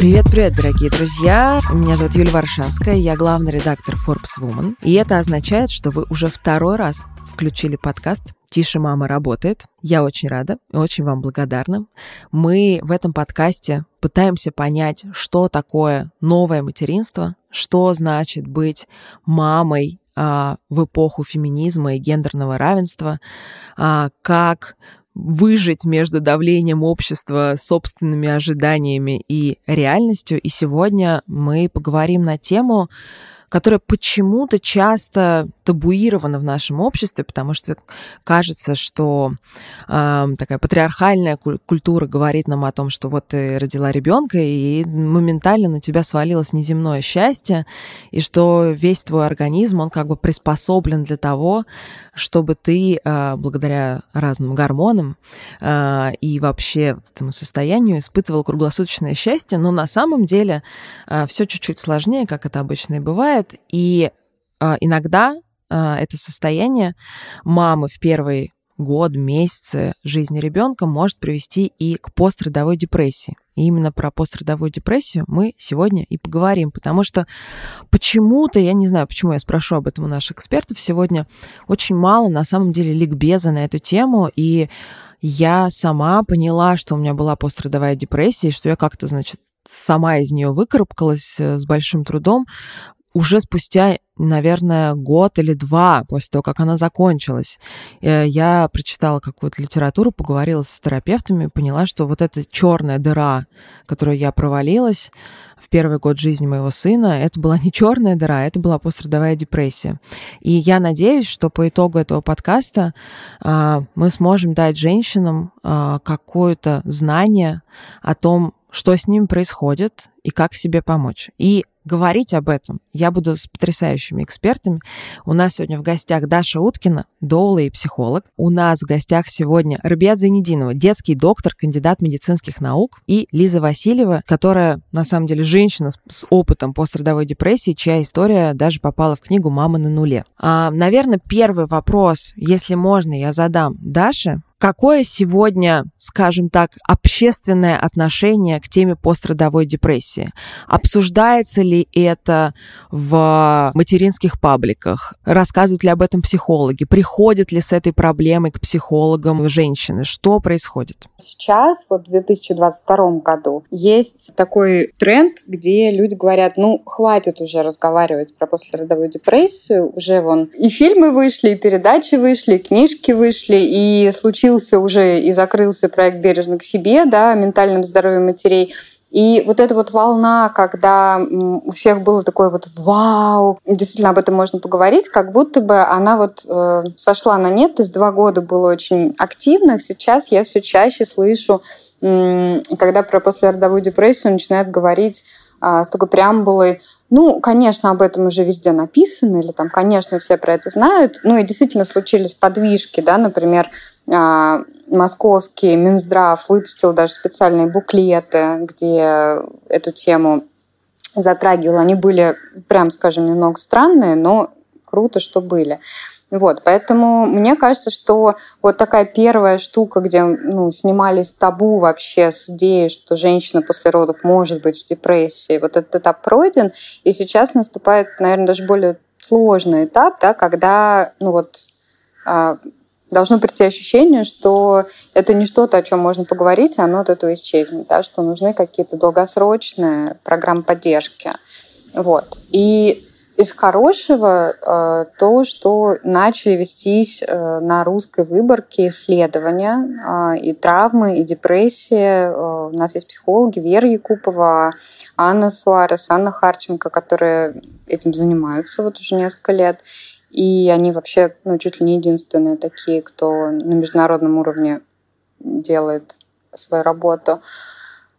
Привет-привет, дорогие друзья! Меня зовут Юлия Варшавская, я главный редактор Forbes Woman. И это означает, что вы уже второй раз включили подкаст «Тише мама работает». Я очень рада и очень вам благодарна. Мы в этом подкасте пытаемся понять, что такое новое материнство, что значит быть мамой а, в эпоху феминизма и гендерного равенства, а, как выжить между давлением общества, собственными ожиданиями и реальностью. И сегодня мы поговорим на тему, которая почему-то часто табуирована в нашем обществе, потому что кажется, что э, такая патриархальная культура говорит нам о том, что вот ты родила ребенка, и моментально на тебя свалилось неземное счастье, и что весь твой организм, он как бы приспособлен для того, чтобы ты э, благодаря разным гормонам э, и вообще вот этому состоянию испытывал круглосуточное счастье, но на самом деле э, все чуть-чуть сложнее, как это обычно и бывает, и иногда это состояние мамы в первый год, месяцы жизни ребенка может привести и к пострадовой депрессии. И именно про пострадовую депрессию мы сегодня и поговорим, потому что почему-то, я не знаю, почему я спрошу об этом у наших экспертов сегодня, очень мало на самом деле ликбеза на эту тему, и я сама поняла, что у меня была пострадовая депрессия, что я как-то, значит, сама из нее выкарабкалась э, с большим трудом, уже спустя, наверное, год или два после того, как она закончилась, э, я прочитала какую-то литературу, поговорила с терапевтами, поняла, что вот эта черная дыра, которую я провалилась в первый год жизни моего сына, это была не черная дыра, это была пострадовая депрессия. И я надеюсь, что по итогу этого подкаста а, мы сможем дать женщинам а, какое-то знание о том, что с ними происходит и как себе помочь. И говорить об этом я буду с потрясающими экспертами. У нас сегодня в гостях Даша Уткина, доула и психолог. У нас в гостях сегодня Рабиат Зайнединова, детский доктор, кандидат медицинских наук, и Лиза Васильева, которая на самом деле женщина с, с опытом пострадовой депрессии, чья история даже попала в книгу «Мама на нуле». А, наверное, первый вопрос, если можно, я задам Даше. Какое сегодня, скажем так, общественное отношение к теме пострадовой депрессии? Обсуждается ли это в материнских пабликах? Рассказывают ли об этом психологи? Приходят ли с этой проблемой к психологам женщины? Что происходит? Сейчас, вот в 2022 году, есть такой тренд, где люди говорят, ну, хватит уже разговаривать про послеродовую депрессию, уже вон и фильмы вышли, и передачи вышли, и книжки вышли, и случилось завершился уже и закрылся проект «Бережно к себе», да, о ментальном здоровье матерей. И вот эта вот волна, когда у всех было такое вот «Вау!», действительно об этом можно поговорить, как будто бы она вот э, сошла на нет, то есть два года было очень активных, сейчас я все чаще слышу, э, когда про послеродовую депрессию начинают говорить э, с такой преамбулой ну, конечно, об этом уже везде написано, или там, конечно, все про это знают. Ну и действительно случились подвижки, да, например, московский Минздрав выпустил даже специальные буклеты, где эту тему затрагивал. Они были, прям скажем, немного странные, но круто, что были. Вот, поэтому мне кажется, что вот такая первая штука, где ну, снимались табу вообще с идеей, что женщина после родов может быть в депрессии, вот этот этап пройден, и сейчас наступает, наверное, даже более сложный этап, да, когда ну вот а, должно прийти ощущение, что это не что-то, о чем можно поговорить, а оно от этого исчезнет, да, что нужны какие-то долгосрочные программы поддержки. Вот. И из хорошего э, то, что начали вестись э, на русской выборке исследования э, и травмы, и депрессии. У нас есть психологи Вера Якупова, Анна Суарес, Анна Харченко, которые этим занимаются вот уже несколько лет. И они вообще ну, чуть ли не единственные такие, кто на международном уровне делает свою работу.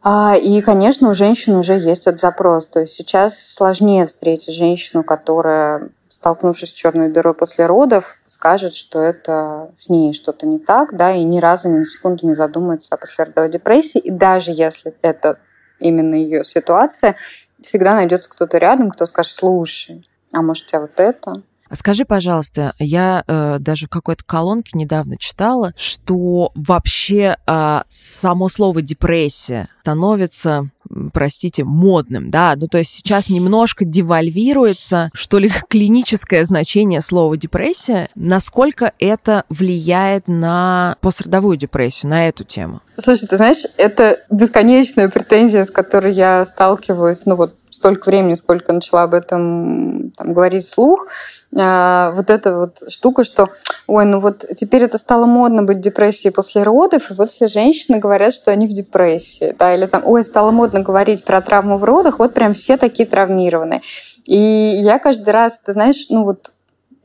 А, и, конечно, у женщин уже есть этот запрос. То есть сейчас сложнее встретить женщину, которая, столкнувшись с черной дырой после родов, скажет, что это с ней что-то не так, да, и ни разу ни на секунду не задумается о послеродовой депрессии. И даже если это именно ее ситуация, всегда найдется кто-то рядом, кто скажет, слушай, а может у тебя вот это, Скажи, пожалуйста, я э, даже в какой-то колонке недавно читала, что вообще э, само слово депрессия становится простите, модным, да, ну то есть сейчас немножко девальвируется, что ли, клиническое значение слова депрессия, насколько это влияет на пострадовую депрессию, на эту тему? Слушай, ты знаешь, это бесконечная претензия, с которой я сталкиваюсь, ну вот столько времени, сколько начала об этом там, говорить вслух, а, вот эта вот штука, что, ой, ну вот теперь это стало модно быть в депрессии после родов, и вот все женщины говорят, что они в депрессии, да, или там, ой, стало модно говорить про травму в родах, вот прям все такие травмированные. И я каждый раз, ты знаешь, ну вот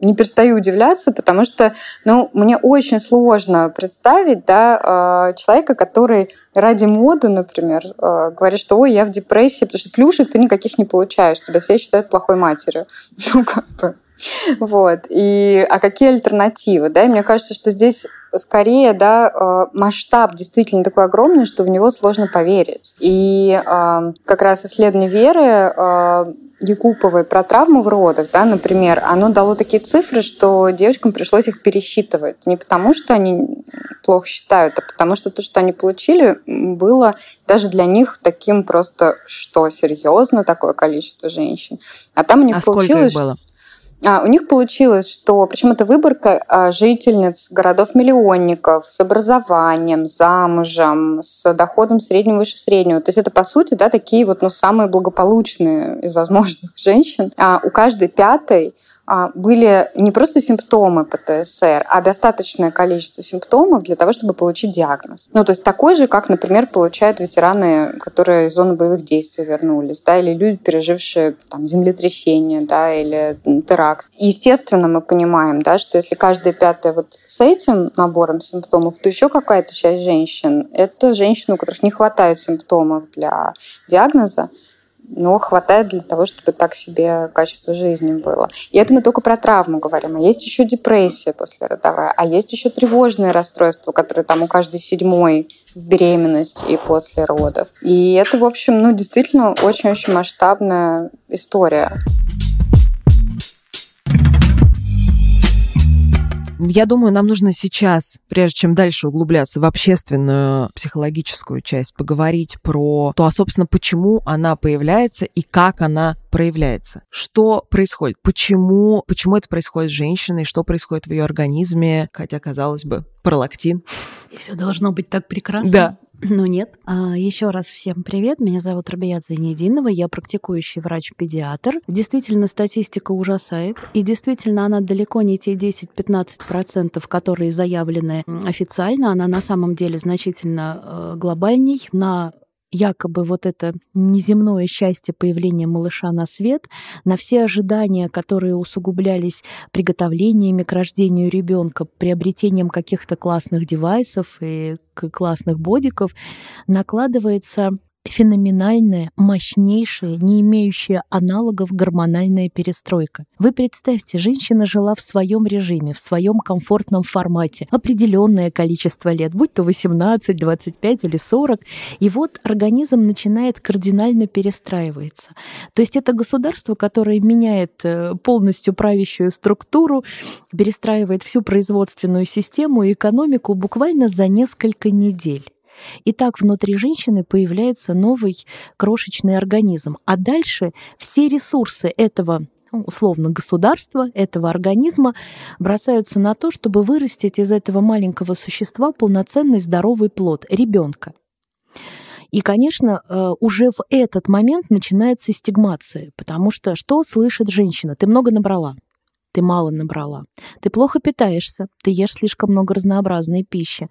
не перестаю удивляться, потому что, ну, мне очень сложно представить, да, а, человека, который ради моды, например, а, говорит, что, ой, я в депрессии, потому что плюшек ты никаких не получаешь, тебя все считают плохой матерью. Ну, как бы. Вот. И, а какие альтернативы? Да? И мне кажется, что здесь скорее да, э, масштаб действительно такой огромный, что в него сложно поверить. И как раз исследование Веры Якуповой про травму в родах, да, например, оно дало такие цифры, что девочкам пришлось их пересчитывать. Не потому, что они плохо считают, а потому что то, что они получили, было даже для них таким просто, что серьезно такое количество женщин. А там у них а получилось... Сколько их было? А, у них получилось, что причем это выборка а, жительниц городов-миллионников с образованием, замужем, с доходом среднего выше среднего. То есть это, по сути, да, такие вот ну, самые благополучные из возможных женщин. А у каждой пятой были не просто симптомы ПТСР, а достаточное количество симптомов для того, чтобы получить диагноз. Ну, то есть такой же, как, например, получают ветераны, которые из зоны боевых действий вернулись, да, или люди, пережившие там, землетрясение, да, или теракт. Естественно, мы понимаем, да, что если каждая пятая вот с этим набором симптомов, то еще какая-то часть женщин — это женщины, у которых не хватает симптомов для диагноза, но хватает для того, чтобы так себе качество жизни было. И это мы только про травму говорим. А есть еще депрессия послеродовая, а есть еще тревожные расстройства, которые там у каждой седьмой в беременности и после родов. И это, в общем, ну, действительно очень-очень масштабная история. Я думаю, нам нужно сейчас, прежде чем дальше углубляться в общественную психологическую часть, поговорить про то, а, собственно, почему она появляется и как она проявляется. Что происходит? Почему, почему это происходит с женщиной? Что происходит в ее организме? Хотя, казалось бы, пролактин. И все должно быть так прекрасно. Да. Ну нет. А, еще раз всем привет. Меня зовут Рабият Зайнединова. Я практикующий врач-педиатр. Действительно, статистика ужасает. И действительно, она далеко не те 10-15%, которые заявлены официально. Она на самом деле значительно э, глобальней. На якобы вот это неземное счастье появления малыша на свет, на все ожидания, которые усугублялись приготовлениями к рождению ребенка, приобретением каких-то классных девайсов и классных бодиков, накладывается феноменальная, мощнейшая, не имеющая аналогов гормональная перестройка. Вы представьте, женщина жила в своем режиме, в своем комфортном формате определенное количество лет, будь то 18, 25 или 40, и вот организм начинает кардинально перестраиваться. То есть это государство, которое меняет э, полностью правящую структуру, перестраивает всю производственную систему и экономику буквально за несколько недель. И так внутри женщины появляется новый крошечный организм. А дальше все ресурсы этого ну, условно государства, этого организма бросаются на то, чтобы вырастить из этого маленького существа полноценный здоровый плод, ребенка. И, конечно, э, уже в этот момент начинается стигмация, потому что что слышит женщина? Ты много набрала ты мало набрала. Ты плохо питаешься, ты ешь слишком много разнообразной пищи.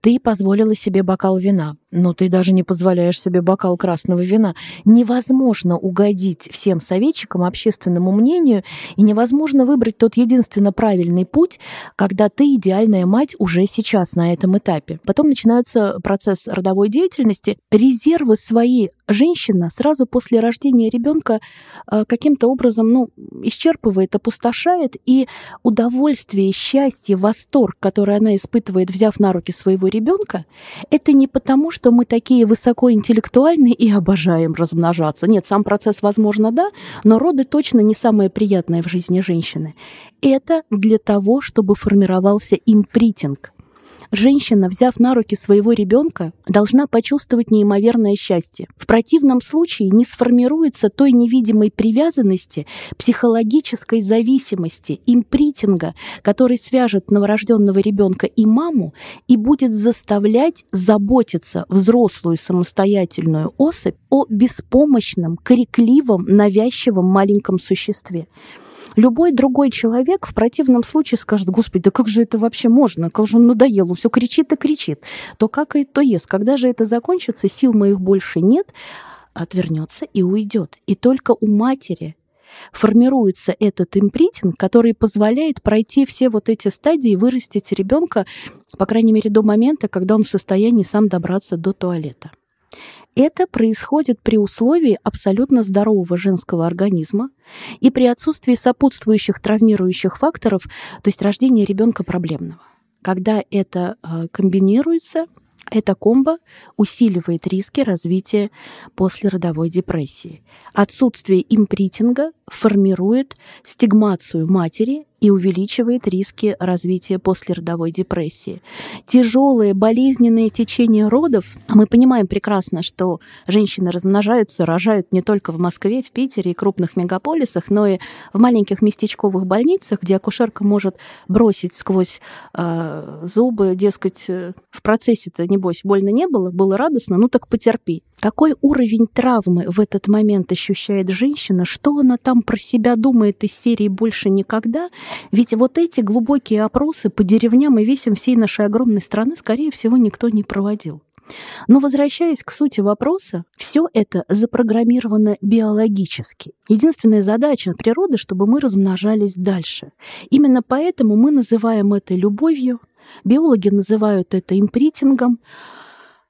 Ты позволила себе бокал вина, но ты даже не позволяешь себе бокал красного вина. Невозможно угодить всем советчикам, общественному мнению, и невозможно выбрать тот единственно правильный путь, когда ты идеальная мать уже сейчас на этом этапе. Потом начинается процесс родовой деятельности. Резервы свои женщина сразу после рождения ребенка э, каким-то образом ну, исчерпывает, опустошает, и удовольствие, счастье, восторг, который она испытывает, взяв на руки своего ребенка, это не потому, что мы такие высокоинтеллектуальные и обожаем размножаться. Нет, сам процесс, возможно, да, но роды точно не самое приятное в жизни женщины. Это для того, чтобы формировался импритинг, Женщина, взяв на руки своего ребенка, должна почувствовать неимоверное счастье. В противном случае не сформируется той невидимой привязанности, психологической зависимости, импритинга, который свяжет новорожденного ребенка и маму и будет заставлять заботиться взрослую самостоятельную особь о беспомощном, крикливом, навязчивом маленьком существе. Любой другой человек в противном случае скажет, господи, да как же это вообще можно? Как же он надоел, он все кричит и кричит. То как и то ест. Когда же это закончится, сил моих больше нет, отвернется и уйдет. И только у матери формируется этот импритинг, который позволяет пройти все вот эти стадии и вырастить ребенка, по крайней мере, до момента, когда он в состоянии сам добраться до туалета. Это происходит при условии абсолютно здорового женского организма и при отсутствии сопутствующих травмирующих факторов, то есть рождения ребенка проблемного. Когда это э, комбинируется, эта комбо усиливает риски развития послеродовой депрессии. Отсутствие импритинга формирует стигмацию матери и увеличивает риски развития послеродовой депрессии. Тяжелое болезненное течение родов, мы понимаем прекрасно, что женщины размножаются, рожают не только в Москве, в Питере и крупных мегаполисах, но и в маленьких местечковых больницах, где акушерка может бросить сквозь э, зубы, дескать, э, в процессе-то, небось, больно не было, было радостно, ну так потерпи. Какой уровень травмы в этот момент ощущает женщина, что она там про себя думает из серии «больше никогда», ведь вот эти глубокие опросы по деревням и весям всей нашей огромной страны, скорее всего, никто не проводил. Но возвращаясь к сути вопроса, все это запрограммировано биологически. Единственная задача природы, чтобы мы размножались дальше. Именно поэтому мы называем это любовью, биологи называют это импритингом,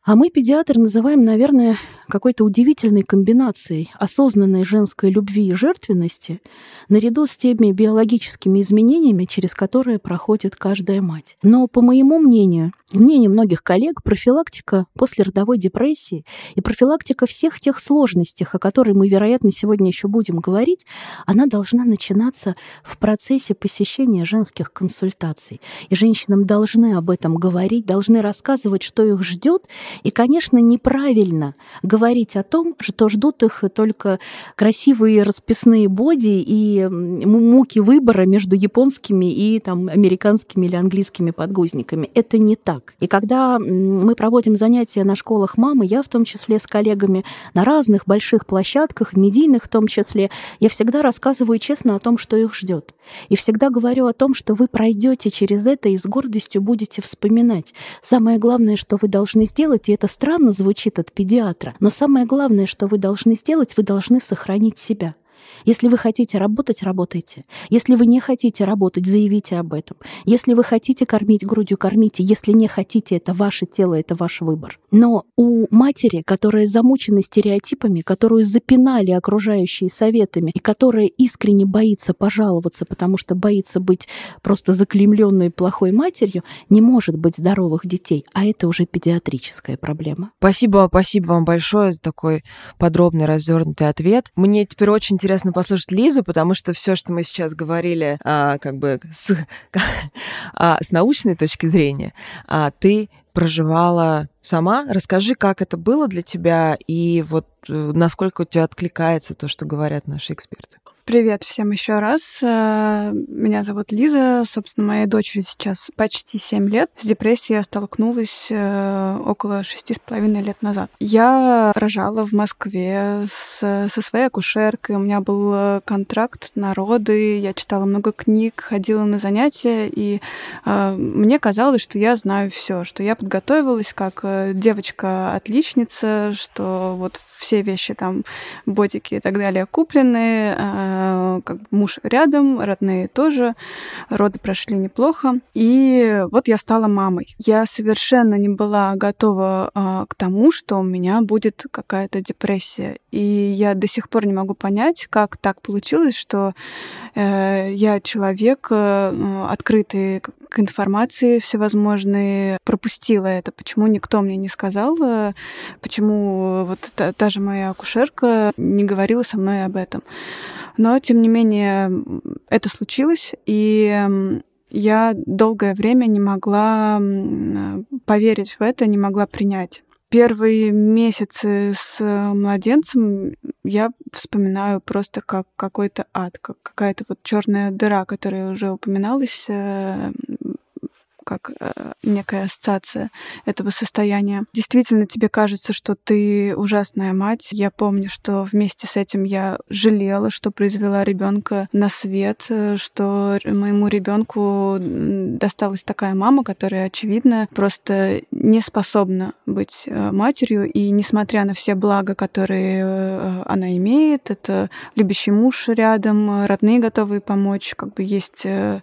а мы, педиатры, называем, наверное, какой-то удивительной комбинацией осознанной женской любви и жертвенности наряду с теми биологическими изменениями, через которые проходит каждая мать. Но, по моему мнению, мнению многих коллег, профилактика после родовой депрессии и профилактика всех тех сложностей, о которых мы, вероятно, сегодня еще будем говорить, она должна начинаться в процессе посещения женских консультаций. И женщинам должны об этом говорить, должны рассказывать, что их ждет. И, конечно, неправильно говорить о том, что ждут их только красивые расписные боди и муки выбора между японскими и там, американскими или английскими подгузниками. Это не так. И когда мы проводим занятия на школах мамы, я в том числе с коллегами на разных больших площадках, медийных в том числе, я всегда рассказываю честно о том, что их ждет. И всегда говорю о том, что вы пройдете через это и с гордостью будете вспоминать. Самое главное, что вы должны сделать, и это странно звучит от педиатра, но самое главное, что вы должны сделать, вы должны сохранить себя. Если вы хотите работать, работайте. Если вы не хотите работать, заявите об этом. Если вы хотите кормить грудью, кормите. Если не хотите, это ваше тело, это ваш выбор. Но у матери, которая замучена стереотипами, которую запинали окружающие советами, и которая искренне боится пожаловаться, потому что боится быть просто заклеймленной плохой матерью, не может быть здоровых детей. А это уже педиатрическая проблема. Спасибо, спасибо вам большое за такой подробный, развернутый ответ. Мне теперь очень интересно интересно послушать Лизу, потому что все, что мы сейчас говорили, а, как бы с, а, с научной точки зрения, а, ты проживала сама. Расскажи, как это было для тебя и вот э, насколько у тебя откликается то, что говорят наши эксперты. Привет всем еще раз. Э, меня зовут Лиза. Собственно, моей дочери сейчас почти 7 лет. С депрессией я столкнулась э, около шести с половиной лет назад. Я рожала в Москве с, со своей акушеркой. У меня был э, контракт на роды. Я читала много книг, ходила на занятия. И мне казалось, что я знаю все, что я подготовилась как девочка-отличница, что вот все вещи там, ботики и так далее куплены, э, как муж рядом, родные тоже, роды прошли неплохо. И вот я стала мамой. Я совершенно не была готова э, к тому, что у меня будет какая-то депрессия. И я до сих пор не могу понять, как так получилось, что я человек э, открытый к информации всевозможной, пропустила это. Почему никто мне не сказал, э, почему вот та, та же моя акушерка не говорила со мной об этом. Но, тем не менее, это случилось, и я долгое время не могла поверить в это, не могла принять. Первые месяцы с младенцем я вспоминаю просто как какой-то ад, как какая-то вот черная дыра, которая уже упоминалась э, как э, некая ассоциация этого состояния. Действительно, тебе кажется, что ты ужасная мать. Я помню, что вместе с этим я жалела, что произвела ребенка на свет, э, что моему ребенку досталась такая мама, которая, очевидно, просто не способна быть э, матерью. И несмотря на все блага, которые э, она имеет, это любящий муж рядом, родные готовые помочь, как бы есть э,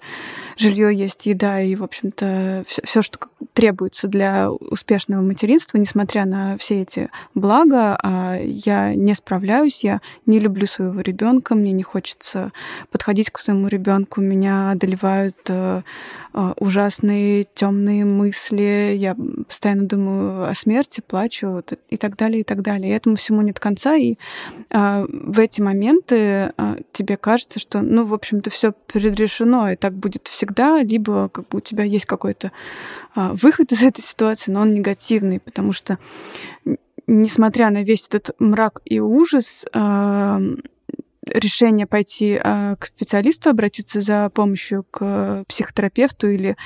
жилье, есть еда и, в общем-то, все, что требуется для успешного материнства, несмотря на все эти блага, а я не справляюсь, я не люблю своего ребенка, мне не хочется подходить к своему ребенку, меня одолевают ужасные темные мысли, я постоянно думаю о смерти, плачу и так далее, и так далее. И этому всему нет конца, и э, в эти моменты тебе кажется, что, ну, в общем-то, все предрешено, и так будет всегда, либо как бы у тебя есть какой-то а, выход из этой ситуации, но он негативный, потому что несмотря на весь этот мрак и ужас, а, решение пойти а, к специалисту, обратиться за помощью к психотерапевту или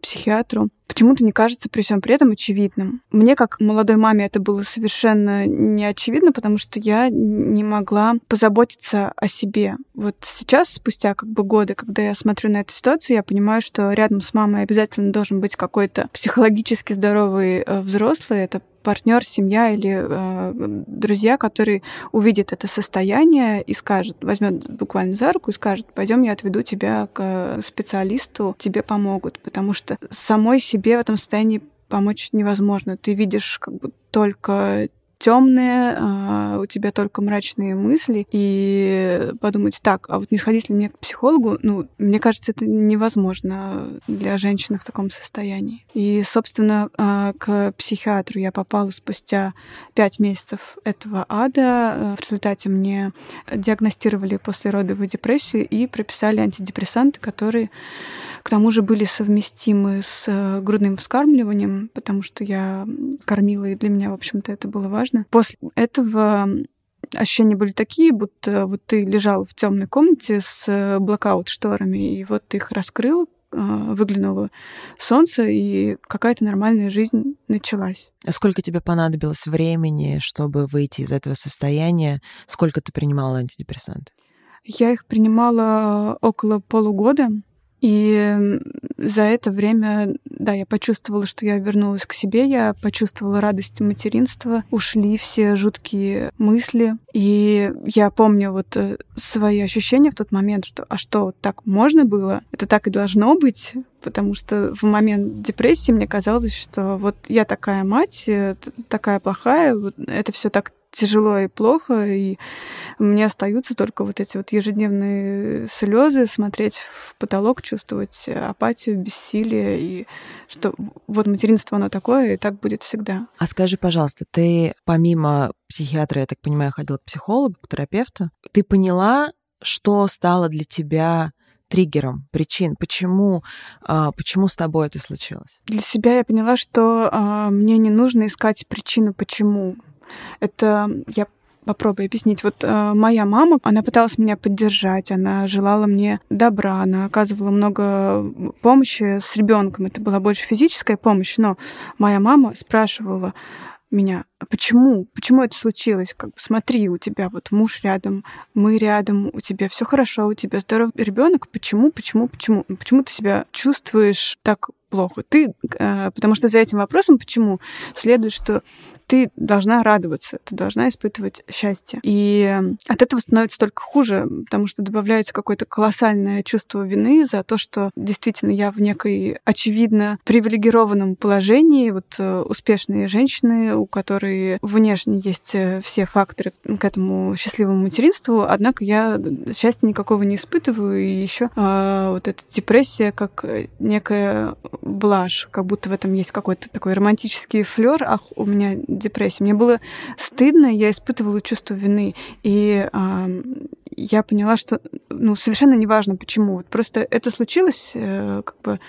психиатру, почему-то не кажется при всем при этом очевидным. Мне, как молодой маме, это было совершенно не очевидно, потому что я не могла позаботиться о себе. Вот сейчас, спустя как бы годы, когда я смотрю на эту ситуацию, я понимаю, что рядом с мамой обязательно должен быть какой-то психологически здоровый э, взрослый. Это партнер, семья или э, друзья, которые увидят это состояние и скажут, возьмет буквально за руку и скажет, пойдем, я отведу тебя к специалисту, тебе помогут, потому что самой себе в этом состоянии помочь невозможно. Ты видишь как бы только темные, а, у тебя только мрачные мысли, и подумать, так, а вот не сходить ли мне к психологу, ну, мне кажется, это невозможно для женщины в таком состоянии. И, собственно, а, к психиатру я попала спустя пять месяцев этого ада. В результате мне диагностировали послеродовую депрессию и прописали антидепрессанты, которые к тому же были совместимы с э, грудным вскармливанием, потому что я кормила, и для меня, в общем-то, это было важно. После этого ощущения были такие, будто вот ты лежал в темной комнате с э, блокаут-шторами, и вот ты их раскрыл, э, выглянуло солнце, и какая-то нормальная жизнь началась. А сколько тебе понадобилось времени, чтобы выйти из этого состояния? Сколько ты принимала антидепрессанты? Я их принимала около полугода. И за это время, да, я почувствовала, что я вернулась к себе, я почувствовала радость материнства, ушли все жуткие мысли. И я помню вот э, свои ощущения в тот момент, что а что, так можно было? Это так и должно быть? Потому что в момент депрессии мне казалось, что вот я такая мать, э, такая плохая, вот это все так тяжело и плохо, и мне остаются только вот эти вот ежедневные слезы, смотреть в потолок, чувствовать апатию, бессилие, и что вот материнство оно такое, и так будет всегда. А скажи, пожалуйста, ты помимо психиатра, я так понимаю, ходила к психологу, к терапевту, ты поняла, что стало для тебя триггером, причин, почему, а, почему с тобой это случилось? Для себя я поняла, что а, мне не нужно искать причину, почему. Это я попробую объяснить. Вот э, моя мама, она пыталась меня поддержать, она желала мне добра, она оказывала много помощи с ребенком. Это была больше физическая помощь, но моя мама спрашивала меня, а почему? Почему это случилось? Как бы смотри, у тебя вот муж рядом, мы рядом, у тебя все хорошо, у тебя здоровый ребенок. Почему, почему, почему? Почему ты себя чувствуешь так плохо? Ты, э, потому что за этим вопросом, почему, следует, что ты должна радоваться, ты должна испытывать счастье. И от этого становится только хуже, потому что добавляется какое-то колоссальное чувство вины за то, что действительно я в некой очевидно привилегированном положении, вот э, успешные женщины, у которой внешне есть э, все факторы к этому счастливому материнству, однако я счастья никакого не испытываю, и еще э, вот эта депрессия как некая блажь, как будто в этом есть какой-то такой романтический флер, ах, у меня депрессия. Мне было стыдно, я испытывала чувство вины, и э, я поняла, что ну, совершенно неважно почему. Вот просто это случилось, э, как бы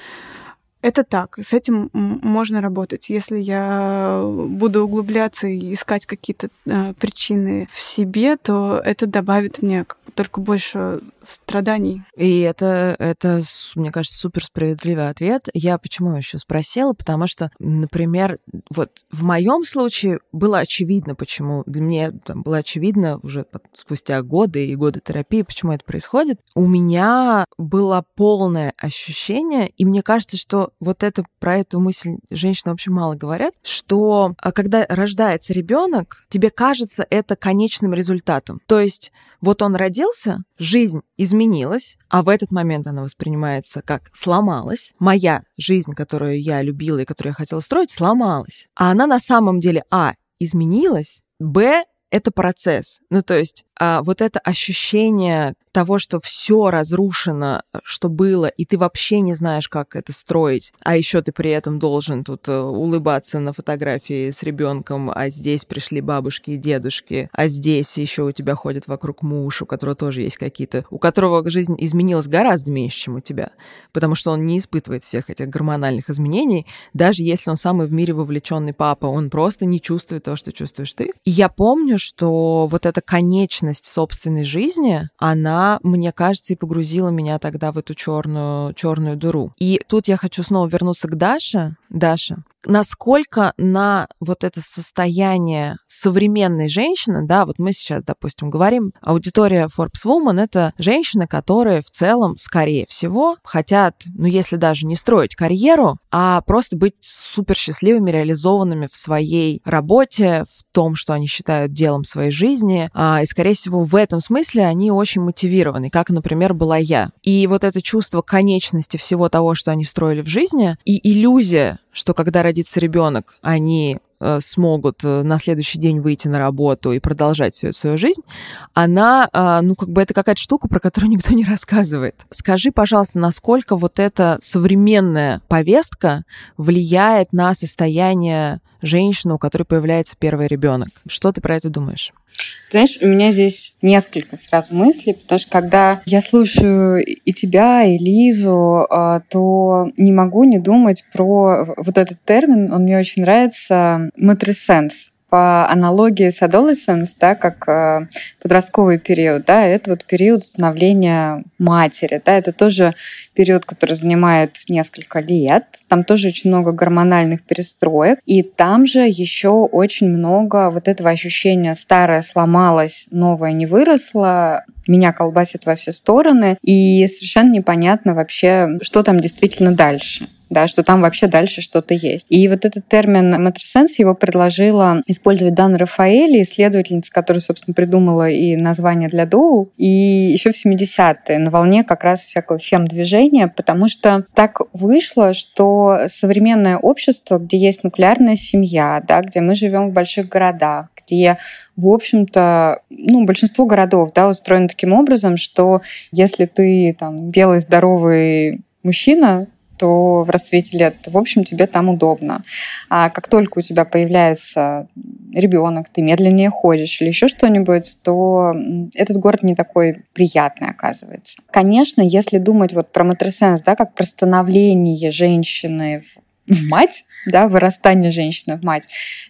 это так, с этим можно работать. Если я буду углубляться и искать какие-то э, причины в себе, то это добавит мне только больше страданий. И это, это, мне кажется, супер справедливый ответ. Я почему еще спросила? Потому что, например, вот в моем случае было очевидно, почему для меня там, было очевидно уже спустя годы и годы терапии, почему это происходит. У меня было полное ощущение, и мне кажется, что вот это про эту мысль женщины вообще мало говорят, что а, когда рождается ребенок, тебе кажется это конечным результатом. То есть вот он родился, жизнь изменилась, а в этот момент она воспринимается как сломалась. Моя жизнь, которую я любила и которую я хотела строить, сломалась. А она на самом деле, а, изменилась, б, это процесс. Ну, то есть а, вот это ощущение того, что все разрушено, что было, и ты вообще не знаешь, как это строить, а еще ты при этом должен тут э, улыбаться на фотографии с ребенком, а здесь пришли бабушки и дедушки, а здесь еще у тебя ходит вокруг муж, у которого тоже есть какие-то, у которого жизнь изменилась гораздо меньше, чем у тебя, потому что он не испытывает всех этих гормональных изменений, даже если он самый в мире вовлеченный папа, он просто не чувствует того, что чувствуешь ты. И я помню, что вот эта конечность собственной жизни, она мне кажется, и погрузила меня тогда в эту черную, черную дыру. И тут я хочу снова вернуться к Даше. Даша, насколько на вот это состояние современной женщины, да, вот мы сейчас, допустим, говорим, аудитория Forbes Woman — это женщины, которые в целом, скорее всего, хотят, ну, если даже не строить карьеру, а просто быть супер счастливыми, реализованными в своей работе, в том, что они считают делом своей жизни, а, и, скорее всего, в этом смысле они очень мотивированы, как, например, была я. И вот это чувство конечности всего того, что они строили в жизни, и иллюзия что когда родится ребенок, они э, смогут э, на следующий день выйти на работу и продолжать всю свою жизнь, она, э, ну, как бы это какая-то штука, про которую никто не рассказывает. Скажи, пожалуйста, насколько вот эта современная повестка влияет на состояние женщины, у которой появляется первый ребенок? Что ты про это думаешь? Знаешь, у меня здесь несколько сразу мыслей, потому что когда я слушаю и тебя, и Лизу, а, то не могу не думать про вот этот термин, он мне очень нравится, матрисенс по аналогии с adolescence, да, как э, подростковый период, да, это вот период становления матери, да, это тоже период, который занимает несколько лет, там тоже очень много гормональных перестроек, и там же еще очень много вот этого ощущения старое сломалось, новое не выросло, меня колбасит во все стороны, и совершенно непонятно вообще, что там действительно дальше да, что там вообще дальше что-то есть. И вот этот термин матрисенс его предложила использовать Дана Рафаэли, исследовательница, которая, собственно, придумала и название для Доу, и еще в 70-е на волне как раз всякого фем-движения, потому что так вышло, что современное общество, где есть нуклеарная семья, да, где мы живем в больших городах, где в общем-то, ну, большинство городов, да, устроено таким образом, что если ты там белый, здоровый мужчина, то в расцвете лет, в общем, тебе там удобно. А как только у тебя появляется ребенок, ты медленнее ходишь или еще что-нибудь, то этот город не такой приятный оказывается. Конечно, если думать вот про матрисенс, да, как про становление женщины в, в мать, да, вырастание женщины в мать,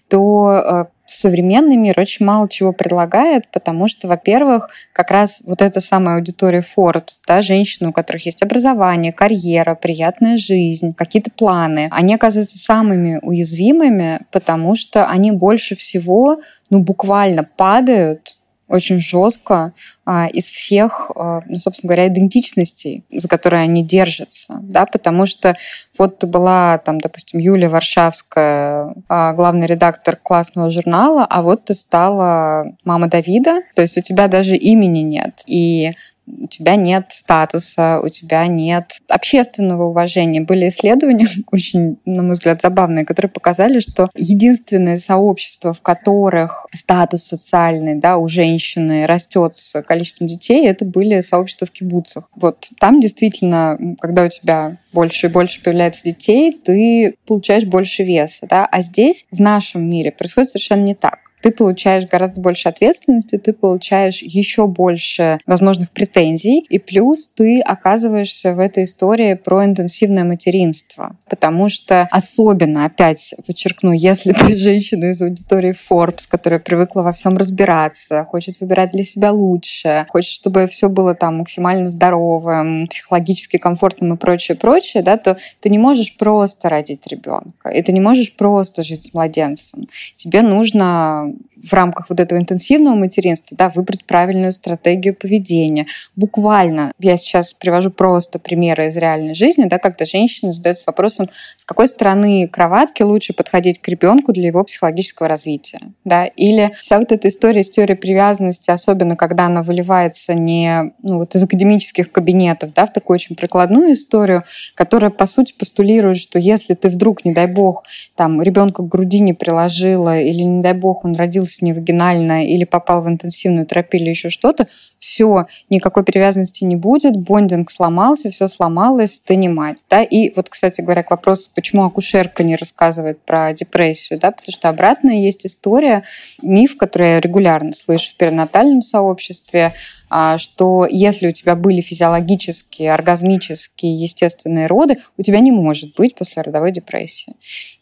то э, современный мир очень мало чего предлагает, потому что, во-первых, как раз вот эта самая аудитория Forbes, да, женщины, у которых есть образование, карьера, приятная жизнь, какие-то планы, они оказываются самыми уязвимыми, потому что они больше всего, ну, буквально падают очень жестко а, из всех, а, ну, собственно говоря, идентичностей, за которые они держатся, да, потому что вот ты была, там, допустим, Юлия Варшавская, а, главный редактор классного журнала, а вот ты стала мама Давида, то есть у тебя даже имени нет, и у тебя нет статуса, у тебя нет общественного уважения. Были исследования, очень, на мой взгляд, забавные, которые показали, что единственное сообщество, в которых статус социальный да, у женщины растет с количеством детей, это были сообщества в кибуцах. Вот там действительно, когда у тебя больше и больше появляется детей, ты получаешь больше веса. Да? А здесь, в нашем мире, происходит совершенно не так ты получаешь гораздо больше ответственности, ты получаешь еще больше возможных претензий, и плюс ты оказываешься в этой истории про интенсивное материнство. Потому что особенно, опять подчеркну, если ты женщина из аудитории Forbes, которая привыкла во всем разбираться, хочет выбирать для себя лучше, хочет, чтобы все было там максимально здоровым, психологически комфортным и прочее, прочее, да, то ты не можешь просто родить ребенка, и ты не можешь просто жить с младенцем. Тебе нужно в рамках вот этого интенсивного материнства да, выбрать правильную стратегию поведения. Буквально, я сейчас привожу просто примеры из реальной жизни, да, когда женщина задается вопросом, с какой стороны кроватки лучше подходить к ребенку для его психологического развития. Да? Или вся вот эта история с теорией привязанности, особенно когда она выливается не ну, вот из академических кабинетов да, в такую очень прикладную историю, которая, по сути, постулирует, что если ты вдруг, не дай бог, там ребенка к груди не приложила, или, не дай бог, он родился не вагинально или попал в интенсивную терапию или еще что-то, все, никакой привязанности не будет, бондинг сломался, все сломалось, ты не мать. Да? И вот, кстати говоря, к вопросу, почему акушерка не рассказывает про депрессию, да? потому что обратная есть история, миф, который я регулярно слышу в перинатальном сообществе, а, что если у тебя были физиологические, оргазмические, естественные роды, у тебя не может быть послеродовой депрессии.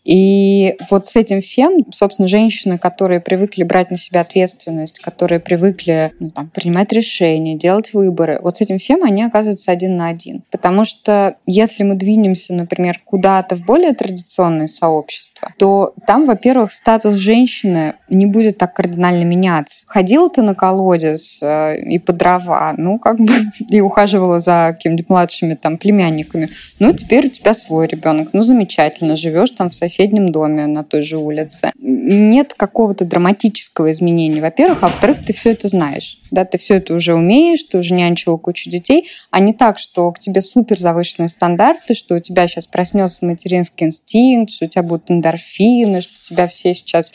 И вот с этим всем, собственно, женщины, которые привыкли брать на себя ответственность, которые привыкли ну, там, принимать решения, делать выборы, вот с этим всем они оказываются один на один. Потому что если мы двинемся, например, куда-то в более традиционное сообщество, то там, во-первых, статус женщины не будет так кардинально меняться. Ходила ты на колодец э, и по дрова, ну, как бы, и ухаживала за какими-нибудь младшими там племянниками. Ну, теперь у тебя свой ребенок. Ну, замечательно, живешь там в соседнем соседнем доме на той же улице. Нет какого-то драматического изменения, во-первых, а во-вторых, ты все это знаешь. Да, ты все это уже умеешь, ты уже нянчила кучу детей, а не так, что к тебе супер завышенные стандарты, что у тебя сейчас проснется материнский инстинкт, что у тебя будут эндорфины, что у тебя все сейчас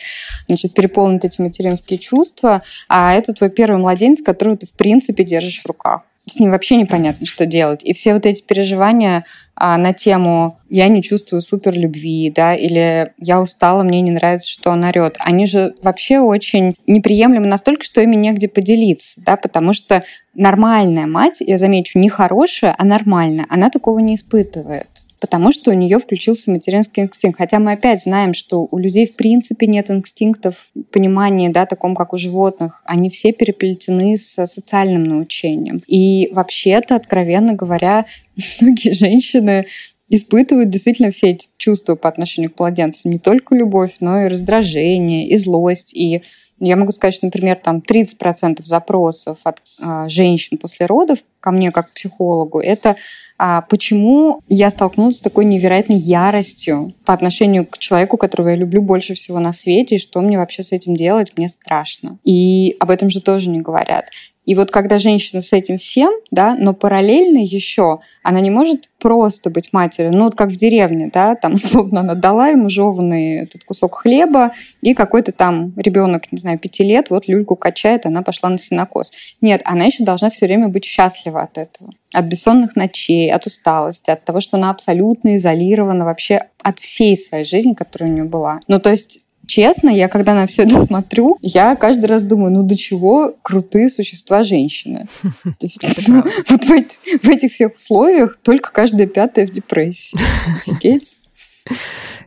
значит, переполнят эти материнские чувства, а это твой первый младенец, которого ты в принципе держишь в руках с ним вообще непонятно, что делать. И все вот эти переживания а, на тему «я не чувствую супер любви», да, или «я устала, мне не нравится, что он орет», они же вообще очень неприемлемы настолько, что ими негде поделиться, да, потому что нормальная мать, я замечу, не хорошая, а нормальная, она такого не испытывает потому что у нее включился материнский инстинкт. Хотя мы опять знаем, что у людей в принципе нет инстинктов, понимания, да, таком, как у животных. Они все переплетены с социальным научением. И вообще-то, откровенно говоря, многие женщины испытывают действительно все эти чувства по отношению к младенцам. Не только любовь, но и раздражение, и злость, и я могу сказать, что, например, там 30% запросов от э, женщин после родов ко мне как к психологу, это а почему я столкнулась с такой невероятной яростью по отношению к человеку, которого я люблю больше всего на свете, и что мне вообще с этим делать, мне страшно. И об этом же тоже не говорят. И вот когда женщина с этим всем, да, но параллельно еще она не может просто быть матерью, ну вот как в деревне, да, там условно она дала ему жеванный этот кусок хлеба, и какой-то там ребенок, не знаю, пяти лет, вот люльку качает, она пошла на синокос. Нет, она еще должна все время быть счастлива от этого. От бессонных ночей, от усталости, от того, что она абсолютно изолирована вообще от всей своей жизни, которая у нее была. Ну, то есть честно, я когда на все это смотрю, я каждый раз думаю, ну до чего крутые существа женщины. То есть ну, вот в этих всех условиях только каждая пятая в депрессии. Офигеть?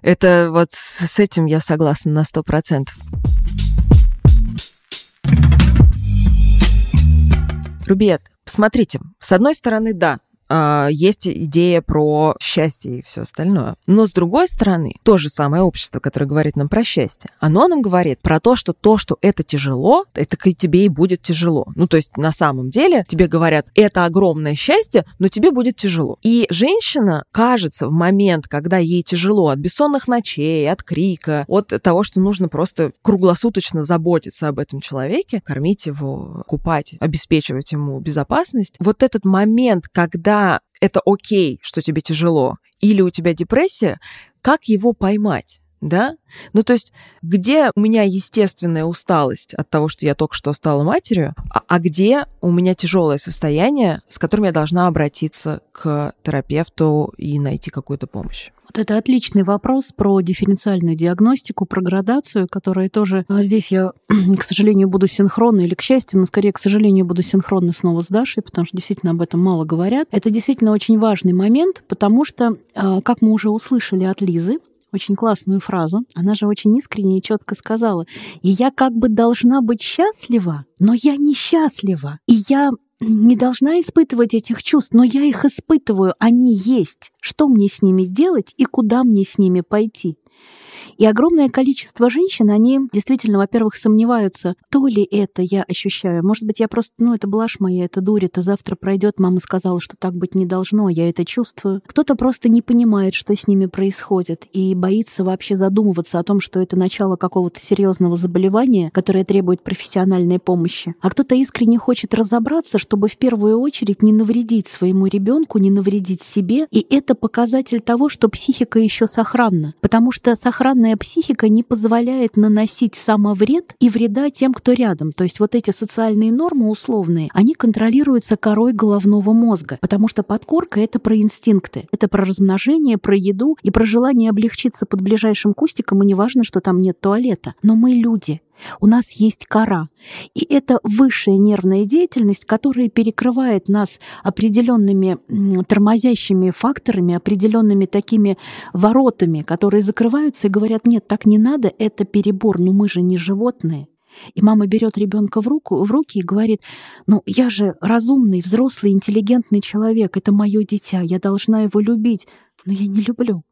Это вот с этим я согласна на сто процентов. Рубиет, посмотрите, с одной стороны, да, э, есть идея про счастье и все остальное. Но с другой стороны, то же самое общество, которое говорит нам про счастье, оно нам говорит про то, что то, что это тяжело, это и тебе и будет тяжело. Ну, то есть на самом деле тебе говорят, это огромное счастье, но тебе будет тяжело. И женщина, кажется, в момент, когда ей тяжело от бессонных ночей, от крика, от того, что нужно просто круглосуточно заботиться об этом человеке, кормить его, купать, обеспечивать ему безопасность, вот этот момент, когда это окей, что тебе тяжело, или у тебя депрессия, как его поймать? Да? Ну, то есть, где у меня естественная усталость от того, что я только что стала матерью, а, а где у меня тяжелое состояние, с которым я должна обратиться к терапевту и найти какую-то помощь? Вот это отличный вопрос про дифференциальную диагностику, про градацию, которая тоже... А здесь я, к сожалению, буду синхронно или к счастью, но скорее, к сожалению, буду синхронно снова с Дашей, потому что действительно об этом мало говорят. Это действительно очень важный момент, потому что, а, как мы уже услышали от Лизы, очень классную фразу. Она же очень искренне и четко сказала. И я как бы должна быть счастлива, но я несчастлива. И я не должна испытывать этих чувств, но я их испытываю, они есть. Что мне с ними делать и куда мне с ними пойти? И огромное количество женщин, они действительно, во-первых, сомневаются, то ли это я ощущаю. Может быть, я просто, ну, это блажь моя, это дурь, это завтра пройдет. Мама сказала, что так быть не должно, я это чувствую. Кто-то просто не понимает, что с ними происходит, и боится вообще задумываться о том, что это начало какого-то серьезного заболевания, которое требует профессиональной помощи. А кто-то искренне хочет разобраться, чтобы в первую очередь не навредить своему ребенку, не навредить себе. И это показатель того, что психика еще сохранна. Потому что сохранная Нормальная психика не позволяет наносить самовред и вреда тем, кто рядом. То есть вот эти социальные нормы условные, они контролируются корой головного мозга, потому что подкорка — это про инстинкты, это про размножение, про еду и про желание облегчиться под ближайшим кустиком, и неважно, что там нет туалета. Но мы люди, у нас есть кора. И это высшая нервная деятельность, которая перекрывает нас определенными тормозящими факторами, определенными такими воротами, которые закрываются и говорят, нет, так не надо, это перебор, но мы же не животные. И мама берет ребенка в, руку, в руки и говорит, ну я же разумный, взрослый, интеллигентный человек, это мое дитя, я должна его любить, но я не люблю.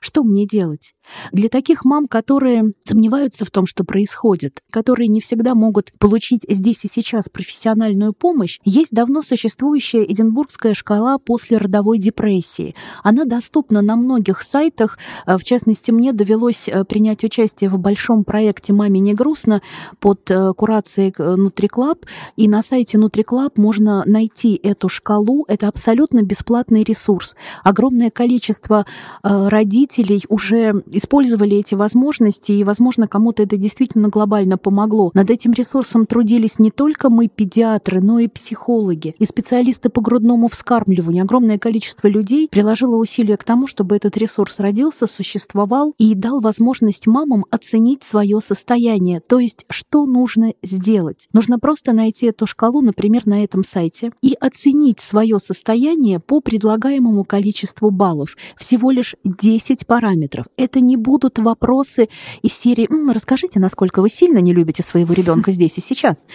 Что мне делать? Для таких мам, которые сомневаются в том, что происходит, которые не всегда могут получить здесь и сейчас профессиональную помощь, есть давно существующая Эдинбургская шкала после родовой депрессии. Она доступна на многих сайтах. Э, в частности, мне довелось э, принять участие в большом проекте «Маме не грустно» под э, курацией Нутриклаб. И на сайте Нутриклаб можно найти эту шкалу. Это абсолютно бесплатный ресурс. Огромное количество родителей уже использовали эти возможности, и, возможно, кому-то это действительно глобально помогло. Над этим ресурсом трудились не только мы, педиатры, но и психологи, и специалисты по грудному вскармливанию. Огромное количество людей приложило усилия к тому, чтобы этот ресурс родился, существовал и дал возможность мамам оценить свое состояние. То есть, что нужно сделать? Нужно просто найти эту шкалу, например, на этом сайте, и оценить свое состояние по предлагаемому количеству баллов. Всего лишь 10 параметров. Это не будут вопросы из серии «М, «Расскажите, насколько вы сильно не любите своего ребенка здесь и сейчас».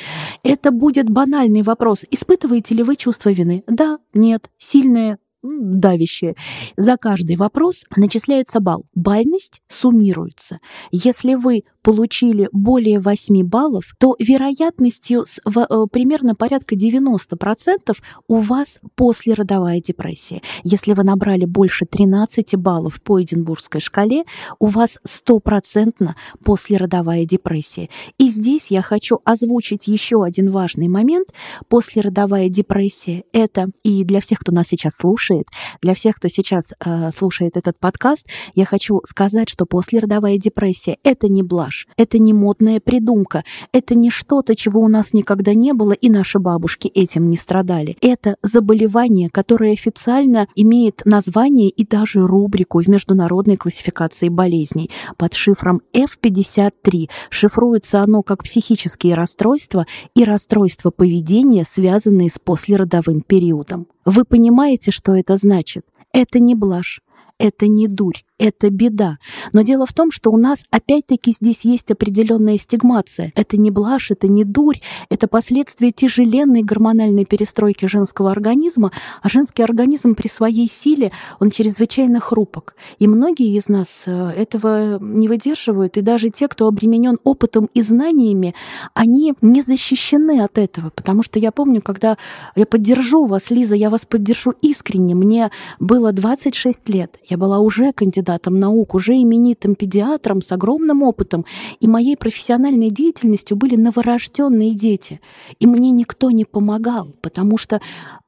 Это будет банальный вопрос. Испытываете ли вы чувство вины? Да, нет, сильное, давящее. За каждый вопрос начисляется балл. Бальность суммируется. Если вы получили более 8 баллов, то вероятностью с, в, э, примерно порядка 90% у вас послеродовая депрессия. Если вы набрали больше 13 баллов по Эдинбургской шкале, у вас стопроцентно послеродовая депрессия. И здесь я хочу озвучить еще один важный момент. Послеродовая депрессия – это и для всех, кто нас сейчас слушает, для всех, кто сейчас э, слушает этот подкаст, я хочу сказать, что послеродовая депрессия – это не блажь блажь, это не модная придумка, это не что-то, чего у нас никогда не было, и наши бабушки этим не страдали. Это заболевание, которое официально имеет название и даже рубрику в международной классификации болезней под шифром F53. Шифруется оно как психические расстройства и расстройства поведения, связанные с послеродовым периодом. Вы понимаете, что это значит? Это не блажь, это не дурь, это беда. Но дело в том, что у нас опять-таки здесь есть определенная стигмация. Это не блажь, это не дурь, это последствия тяжеленной гормональной перестройки женского организма, а женский организм при своей силе, он чрезвычайно хрупок. И многие из нас э, этого не выдерживают, и даже те, кто обременен опытом и знаниями, они не защищены от этого, потому что я помню, когда я поддержу вас, Лиза, я вас поддержу искренне, мне было 26 лет, я была уже кандидатом наук, уже именитым педиатром с огромным опытом, и моей профессиональной деятельностью были новорожденные дети. И мне никто не помогал, потому что,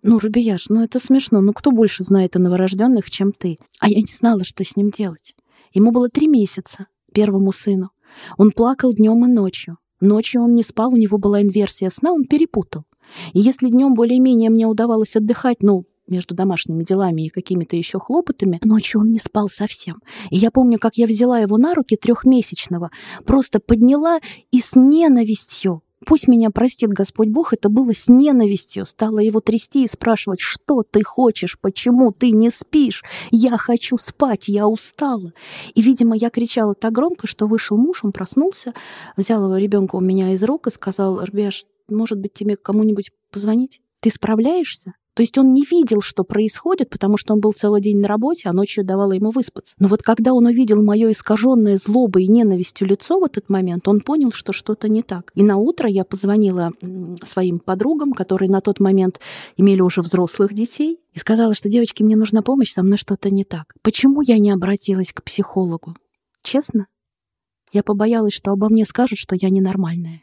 ну, Рубияш, ну это смешно, ну кто больше знает о новорожденных, чем ты? А я не знала, что с ним делать. Ему было три месяца, первому сыну. Он плакал днем и ночью. Ночью он не спал, у него была инверсия сна, он перепутал. И если днем более-менее мне удавалось отдыхать, ну, между домашними делами и какими-то еще хлопотами, ночью он не спал совсем. И я помню, как я взяла его на руки трехмесячного, просто подняла и с ненавистью Пусть меня простит Господь Бог, это было с ненавистью. Стала его трясти и спрашивать, что ты хочешь, почему ты не спишь? Я хочу спать, я устала. И, видимо, я кричала так громко, что вышел муж, он проснулся, взял его ребенка у меня из рук и сказал, Рбяш, может быть, тебе кому-нибудь позвонить? Ты справляешься? То есть он не видел, что происходит, потому что он был целый день на работе, а ночью давала ему выспаться. Но вот когда он увидел мое искаженное злобой и ненавистью лицо в этот момент, он понял, что что-то не так. И на утро я позвонила своим подругам, которые на тот момент имели уже взрослых детей, и сказала, что девочки, мне нужна помощь, со мной что-то не так. Почему я не обратилась к психологу? Честно? Я побоялась, что обо мне скажут, что я ненормальная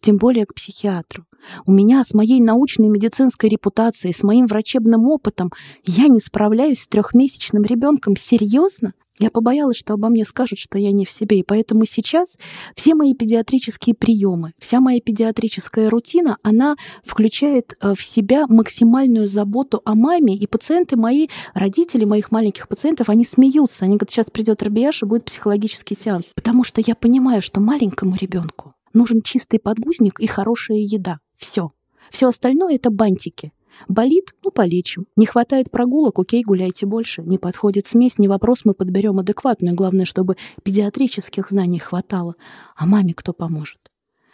тем более к психиатру. У меня с моей научной медицинской репутацией, с моим врачебным опытом я не справляюсь с трехмесячным ребенком. Серьезно? Я побоялась, что обо мне скажут, что я не в себе. И поэтому сейчас все мои педиатрические приемы, вся моя педиатрическая рутина, она включает э, в себя максимальную заботу о маме. И пациенты мои, родители моих маленьких пациентов, они смеются. Они говорят, сейчас придет Рабияш и будет психологический сеанс. Потому что я понимаю, что маленькому ребенку Нужен чистый подгузник и хорошая еда. Все. Все остальное — это бантики. Болит? Ну, полечим. Не хватает прогулок? Окей, гуляйте больше. Не подходит смесь? Не вопрос, мы подберем адекватную. Главное, чтобы педиатрических знаний хватало. А маме кто поможет?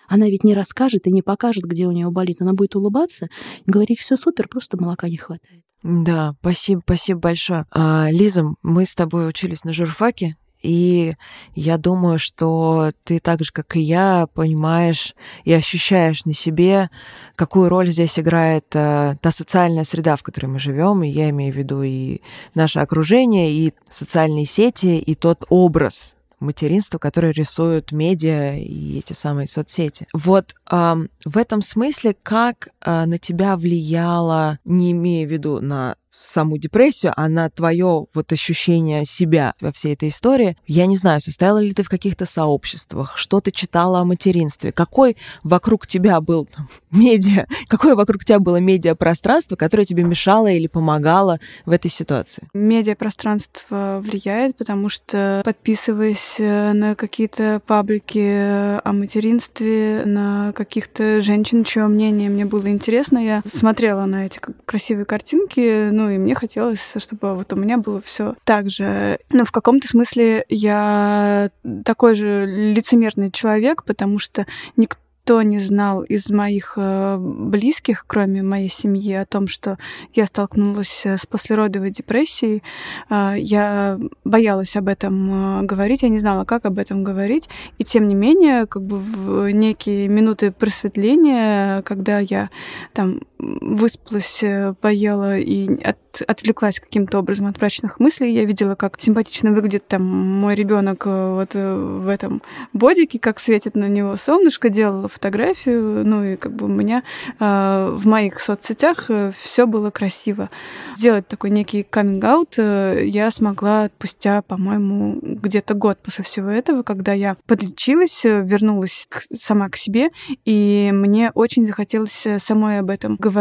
Она ведь не расскажет и не покажет, где у нее болит. Она будет улыбаться говорить, все супер, просто молока не хватает. Да, спасибо, спасибо большое. А, Лиза, мы с тобой учились на журфаке, и я думаю, что ты так же, как и я, понимаешь и ощущаешь на себе, какую роль здесь играет э, та социальная среда, в которой мы живем. И я имею в виду и наше окружение, и социальные сети, и тот образ материнства, который рисуют медиа и эти самые соцсети. Вот э, в этом смысле, как э, на тебя влияло, не имея в виду на саму депрессию, а на твое вот ощущение себя во всей этой истории. Я не знаю, состояла ли ты в каких-то сообществах, что ты читала о материнстве, какой вокруг тебя был медиа, какое вокруг тебя было медиапространство, которое тебе мешало или помогало в этой ситуации? Медиапространство влияет, потому что подписываясь э, на какие-то паблики о материнстве, на каких-то женщин, чье мнение мне было интересно, я смотрела на эти красивые картинки, ну и мне хотелось, чтобы вот у меня было все так же. Но в каком-то смысле я такой же лицемерный человек, потому что никто никто не знал из моих э, близких, кроме моей семьи, о том, что я столкнулась э, с послеродовой депрессией. Э, я боялась об этом говорить, я не знала, как об этом говорить. И тем не менее, как бы в некие минуты просветления, когда я там выспалась, поела и от, отвлеклась каким-то образом от мрачных мыслей, я видела, как симпатично выглядит там мой ребенок вот в этом бодике, как светит на него солнышко, делала фотографию, ну и как бы у меня э, в моих соцсетях э, все было красиво. Сделать такой некий каминг-аут э, я смогла спустя, по-моему, где-то год после всего этого, когда я подлечилась, э, вернулась к, сама к себе, и мне очень захотелось э, самой об этом говорить.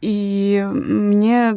И мне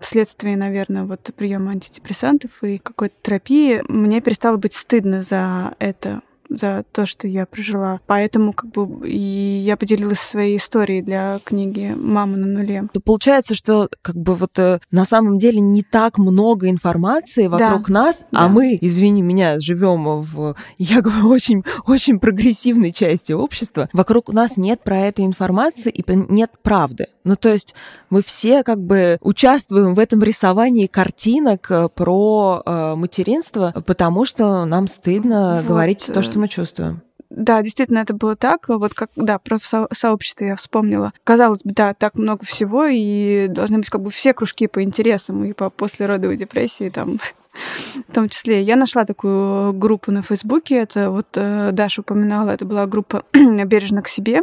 вследствие, наверное, вот приема антидепрессантов и какой-то терапии, мне перестало быть стыдно за это за то, что я прожила. Поэтому как бы и я поделилась своей историей для книги «Мама на нуле». То получается, что как бы вот э, на самом деле не так много информации вокруг да. нас, а да. а мы, извини меня, живем в, я говорю, очень, очень прогрессивной части общества. Вокруг нас нет про этой информации и нет правды. Ну, то есть мы все как бы участвуем в этом рисовании картинок э, про э, материнство, потому что нам стыдно вот. говорить то, что мы чувствуем. Да, действительно, это было так. Вот как, да, про со- сообщество я вспомнила. Казалось бы, да, так много всего, и должны быть как бы все кружки по интересам, и по послеродовой депрессии, там, в том числе. Я нашла такую группу на Фейсбуке, это вот э, Даша упоминала, это была группа «Бережно к себе»,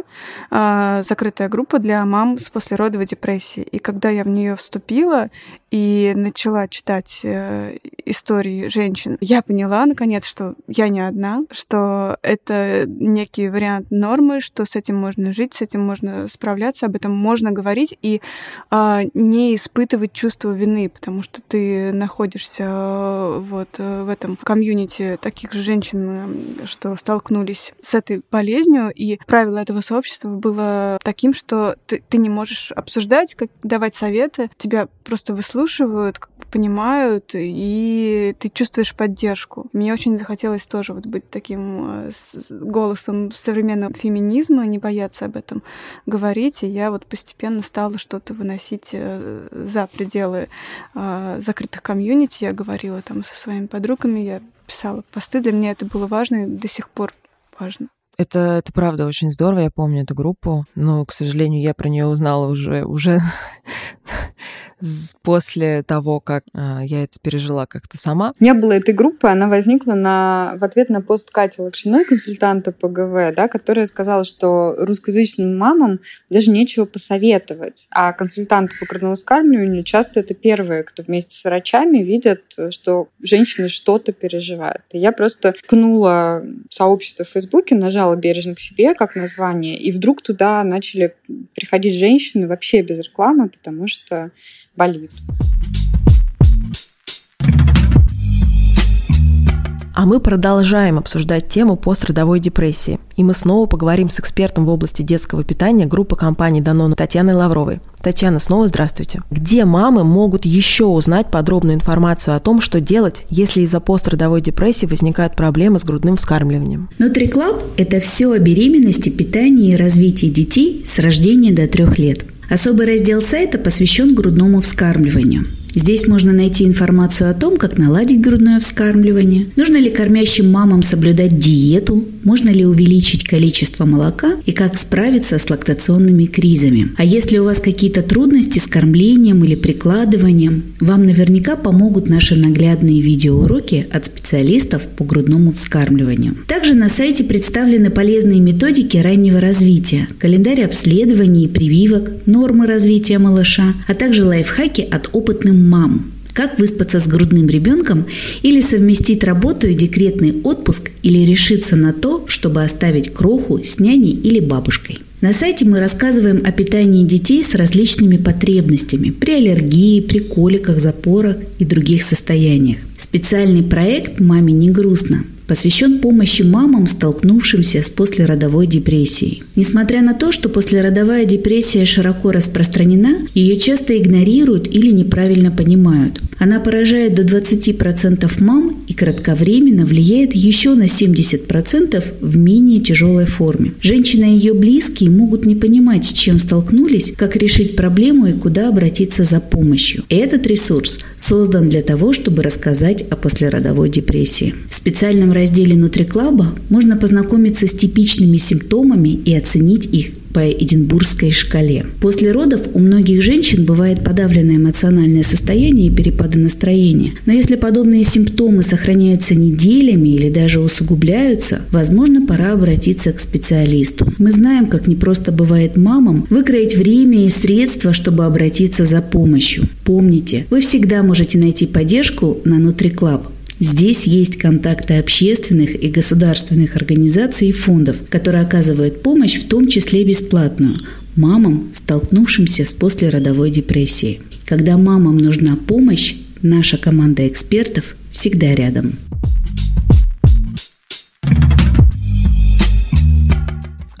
э, закрытая группа для мам с послеродовой депрессией. И когда я в нее вступила и начала читать э, истории женщин, я поняла, наконец, что я не одна, что это некий вариант нормы, что с этим можно жить, с этим можно справляться, об этом можно говорить и не испытывать чувство вины, потому что ты находишься вот э, в этом комьюнити таких же женщин, что столкнулись с этой болезнью, и правило этого сообщества было таким, что ты, ты не можешь обсуждать, как давать советы, тебя просто выслушивают, понимают, и ты чувствуешь поддержку. Мне очень захотелось тоже вот быть таким э, голосом современного феминизма, не бояться об этом говорить, и я вот постепенно стала что-то выносить э, за пределы закрытых комьюнити. Я говорила там со своими подругами, я писала посты. Для меня это было важно и до сих пор важно. Это, это правда очень здорово, я помню эту группу, но, к сожалению, я про нее узнала уже, уже после того, как э, я это пережила как-то сама. Не было этой группы, она возникла на, в ответ на пост Кати Лакшиной, консультанта по ГВ, да, которая сказала, что русскоязычным мамам даже нечего посоветовать, а консультанты по грудному вскармливанию часто это первые, кто вместе с врачами видят, что женщины что-то переживают. И я просто ткнула сообщество в Фейсбуке, нажала «Бережно к себе» как название, и вдруг туда начали приходить женщины вообще без рекламы, потому что болит. А мы продолжаем обсуждать тему пострадовой депрессии. И мы снова поговорим с экспертом в области детского питания группы компании Данона Татьяной Лавровой. Татьяна, снова здравствуйте. Где мамы могут еще узнать подробную информацию о том, что делать, если из-за пострадовой депрессии возникают проблемы с грудным вскармливанием? Нутриклаб – это все о беременности, питании и развитии детей с рождения до трех лет. Особый раздел сайта посвящен грудному вскармливанию – Здесь можно найти информацию о том, как наладить грудное вскармливание, нужно ли кормящим мамам соблюдать диету, можно ли увеличить количество молока и как справиться с лактационными кризами. А если у вас какие-то трудности с кормлением или прикладыванием, вам наверняка помогут наши наглядные видеоуроки от специалистов по грудному вскармливанию. Также на сайте представлены полезные методики раннего развития, календарь обследований и прививок, нормы развития малыша, а также лайфхаки от опытных мам. Как выспаться с грудным ребенком или совместить работу и декретный отпуск или решиться на то, чтобы оставить кроху с няней или бабушкой. На сайте мы рассказываем о питании детей с различными потребностями при аллергии, при коликах, запорах и других состояниях. Специальный проект «Маме не грустно» посвящен помощи мамам, столкнувшимся с послеродовой депрессией. Несмотря на то, что послеродовая депрессия широко распространена, ее часто игнорируют или неправильно понимают. Она поражает до 20% мам и кратковременно влияет еще на 70% в менее тяжелой форме. Женщина и ее близкие могут не понимать, с чем столкнулись, как решить проблему и куда обратиться за помощью. Этот ресурс создан для того, чтобы рассказать о послеродовой депрессии. В специальном разделе Нутриклаба можно познакомиться с типичными симптомами и оценить их по Эдинбургской шкале. После родов у многих женщин бывает подавленное эмоциональное состояние и перепады настроения. Но если подобные симптомы сохраняются неделями или даже усугубляются, возможно, пора обратиться к специалисту. Мы знаем, как непросто бывает мамам выкроить время и средства, чтобы обратиться за помощью. Помните, вы всегда можете найти поддержку на NutriClub. Здесь есть контакты общественных и государственных организаций и фондов, которые оказывают помощь, в том числе бесплатную, мамам, столкнувшимся с послеродовой депрессией. Когда мамам нужна помощь, наша команда экспертов всегда рядом.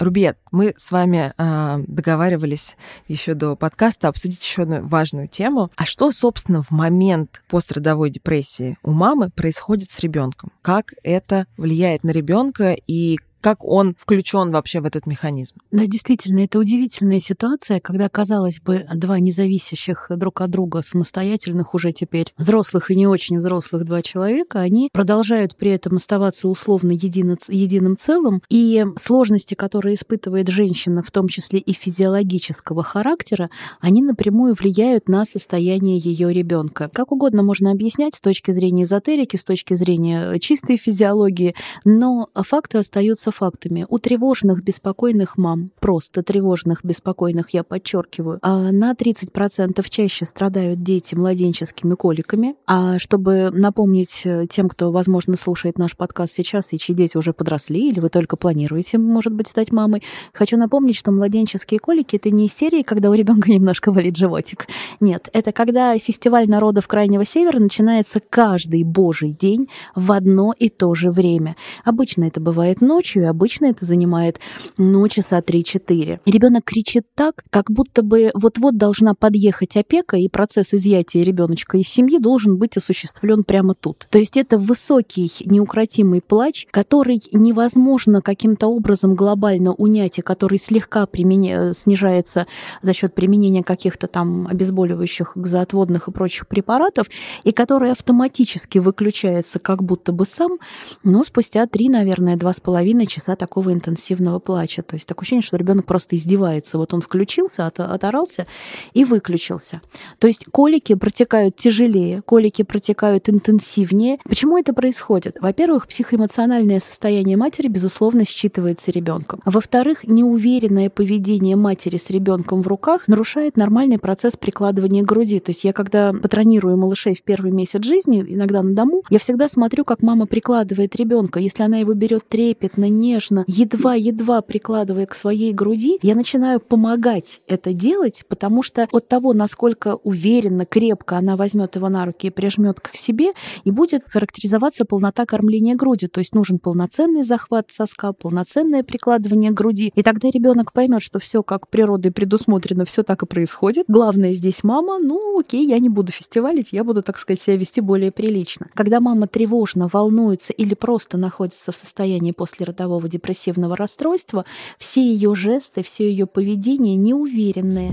Рубет, мы с вами э, договаривались еще до подкаста обсудить еще одну важную тему. А что, собственно, в момент пострадовой депрессии у мамы происходит с ребенком? Как это влияет на ребенка и как он включен вообще в этот механизм. Да, действительно, это удивительная ситуация, когда, казалось бы, два независящих друг от друга самостоятельных уже теперь взрослых и не очень взрослых два человека, они продолжают при этом оставаться условно едино, единым целым, и сложности, которые испытывает женщина, в том числе и физиологического характера, они напрямую влияют на состояние ее ребенка. Как угодно можно объяснять с точки зрения эзотерики, с точки зрения чистой физиологии, но факты остаются являются фактами. У тревожных, беспокойных мам, просто тревожных, беспокойных, я подчеркиваю, а на 30% чаще страдают дети младенческими коликами. А чтобы напомнить э, тем, кто, возможно, слушает наш подкаст сейчас, и чьи дети уже подросли, или вы только планируете, может быть, стать мамой, хочу напомнить, что младенческие колики — это не серии, когда у ребенка немножко болит животик. Нет, это когда фестиваль народов Крайнего Севера начинается каждый божий день в одно и то же время. Обычно это бывает ночью, ночью, и обычно это занимает, ну, часа 3-4. И ребенок кричит так, как будто бы вот-вот должна подъехать опека, и процесс изъятия ребеночка из семьи должен быть осуществлен прямо тут. То есть это высокий, неукротимый плач, который невозможно каким-то образом глобально унять, и который слегка применя... снижается за счет применения каких-то там обезболивающих, газоотводных и прочих препаратов, и который автоматически выключается как будто бы сам, но спустя три, наверное, два с половиной часа такого интенсивного плача. То есть такое ощущение, что ребенок просто издевается. Вот он включился, от, оторался и выключился. То есть колики протекают тяжелее, колики протекают интенсивнее. Почему это происходит? Во-первых, психоэмоциональное состояние матери, безусловно, считывается ребенком. А во-вторых, неуверенное поведение матери с ребенком в руках нарушает нормальный процесс прикладывания груди. То есть я, когда патронирую малышей в первый месяц жизни, иногда на дому, я всегда смотрю, как мама прикладывает ребенка. Если она его берет трепетно, нежно, едва-едва прикладывая к своей груди, я начинаю помогать это делать, потому что от того, насколько уверенно, крепко она возьмет его на руки и прижмет к себе, и будет характеризоваться полнота кормления грудью. То есть нужен полноценный захват соска, полноценное прикладывание груди. И тогда ребенок поймет, что все как природой предусмотрено, все так и происходит. Главное здесь мама, ну окей, я не буду фестивалить, я буду, так сказать, себя вести более прилично. Когда мама тревожно волнуется или просто находится в состоянии после родового депрессивного расстройства, все ее жесты, все ее поведение неуверенные.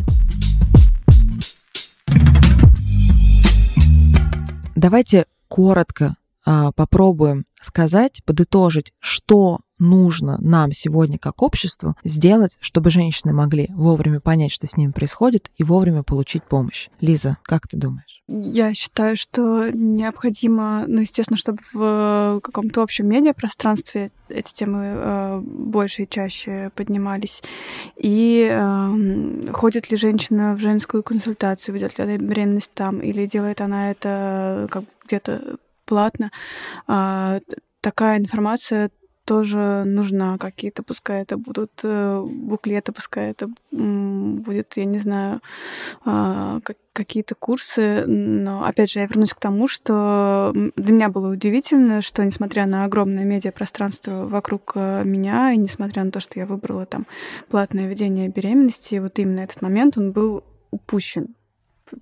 Давайте коротко а, попробуем сказать, подытожить, что нужно нам сегодня как обществу сделать, чтобы женщины могли вовремя понять, что с ними происходит, и вовремя получить помощь. Лиза, как ты думаешь? Я считаю, что необходимо, ну, естественно, чтобы в каком-то общем медиапространстве эти темы э, больше и чаще поднимались. И э, ходит ли женщина в женскую консультацию, ведет ли она беременность там, или делает она это как где-то платно. А, такая информация тоже нужна. Какие-то, пускай это будут э, буклеты, пускай это будет, я не знаю, как, какие-то курсы. Но, опять же, я вернусь к тому, что для меня было удивительно, что, несмотря на огромное медиапространство вокруг э, меня, и несмотря на то, что я выбрала там платное ведение беременности, вот именно этот момент, он был упущен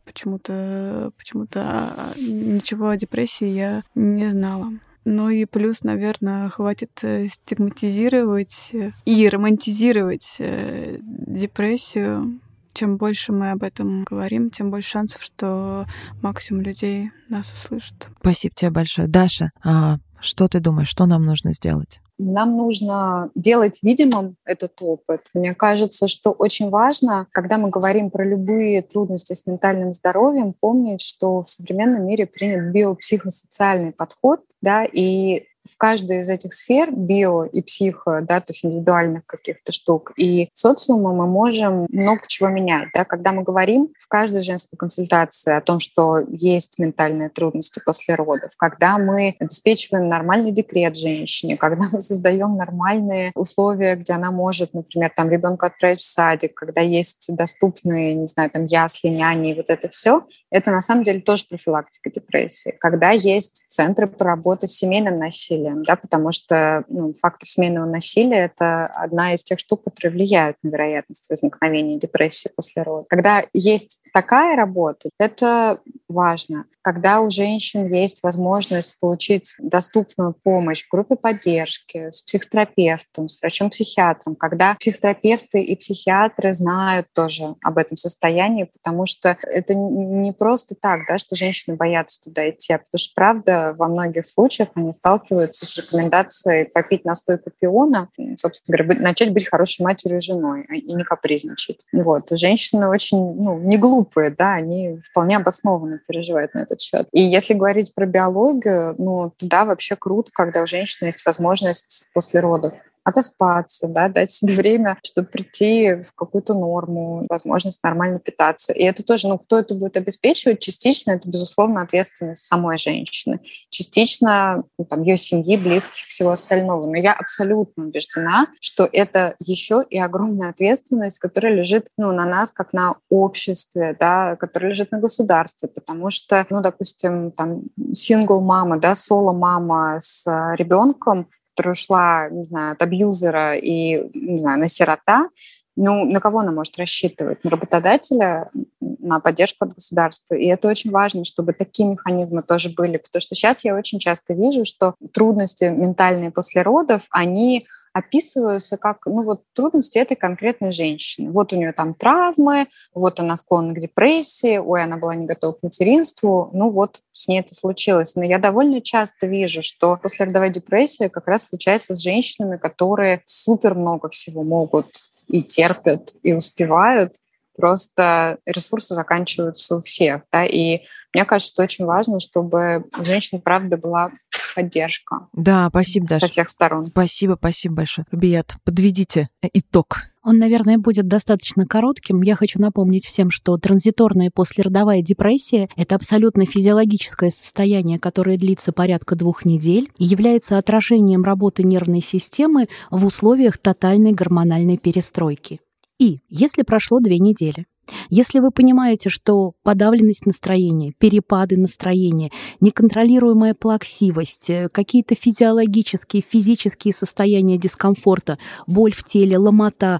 почему-то почему-то а, ничего о депрессии я не знала. Ну и плюс, наверное, хватит э, стигматизировать э, и романтизировать э, депрессию. Чем больше мы об этом говорим, тем больше шансов, что максимум людей нас услышат. Спасибо тебе большое. Даша, а что ты думаешь, что нам нужно сделать? Нам нужно делать видимым этот опыт. Мне кажется, что очень важно, когда мы говорим про любые трудности с ментальным здоровьем, помнить, что в современном мире принят биопсихосоциальный подход, да, и в каждой из этих сфер, био и психо, да, то есть индивидуальных каких-то штук, и социума мы можем много чего менять. Да? Когда мы говорим в каждой женской консультации о том, что есть ментальные трудности после родов, когда мы обеспечиваем нормальный декрет женщине, когда мы создаем нормальные условия, где она может, например, там ребенка отправить в садик, когда есть доступные, не знаю, там ясли, няни и вот это все, это на самом деле тоже профилактика депрессии. Когда есть центры по работе с семейным насилием, насилием, да, потому что ну, фактор семейного насилия – это одна из тех штук, которые влияют на вероятность возникновения депрессии после родов. Когда есть такая работа, это важно. Когда у женщин есть возможность получить доступную помощь в группе поддержки, с психотерапевтом, с врачом-психиатром, когда психотерапевты и психиатры знают тоже об этом состоянии, потому что это не просто так, да, что женщины боятся туда идти, а потому что, правда, во многих случаях они сталкиваются с рекомендацией попить настойку пиона, собственно говоря, начать быть хорошей матерью и женой, а, и не капризничать. Вот. Женщины очень ну, не глупые, да, они вполне обоснованно переживают на этот счет. И если говорить про биологию, ну, да, вообще круто, когда у женщины есть возможность после родов отоспаться, да, дать себе время, чтобы прийти в какую-то норму, возможность нормально питаться. И это тоже, ну, кто это будет обеспечивать, частично это, безусловно, ответственность самой женщины, частично ну, там, ее семьи, близких, всего остального. Но я абсолютно убеждена, что это еще и огромная ответственность, которая лежит ну, на нас, как на обществе, да, которая лежит на государстве, потому что, ну, допустим, там, сингл-мама, да, соло-мама с ребенком, которая ушла, не знаю, от абьюзера и, не знаю, на сирота, ну, на кого она может рассчитывать? На работодателя, на поддержку от государства. И это очень важно, чтобы такие механизмы тоже были, потому что сейчас я очень часто вижу, что трудности ментальные после родов, они описываются как ну, вот, трудности этой конкретной женщины. Вот у нее там травмы, вот она склонна к депрессии, ой, она была не готова к материнству, ну вот с ней это случилось. Но я довольно часто вижу, что послеродовая депрессия как раз случается с женщинами, которые супер много всего могут и терпят, и успевают, просто ресурсы заканчиваются у всех, да, и мне кажется, что очень важно, чтобы у женщин, правда, была поддержка. Да, спасибо, Даша. Со всех сторон. Спасибо, спасибо большое. Рубият, подведите итог. Он, наверное, будет достаточно коротким. Я хочу напомнить всем, что транзиторная послеродовая депрессия – это абсолютно физиологическое состояние, которое длится порядка двух недель и является отражением работы нервной системы в условиях тотальной гормональной перестройки. И если прошло две недели, если вы понимаете, что подавленность настроения, перепады настроения, неконтролируемая плаксивость, э, какие-то физиологические, физические состояния дискомфорта, боль в теле, ломота,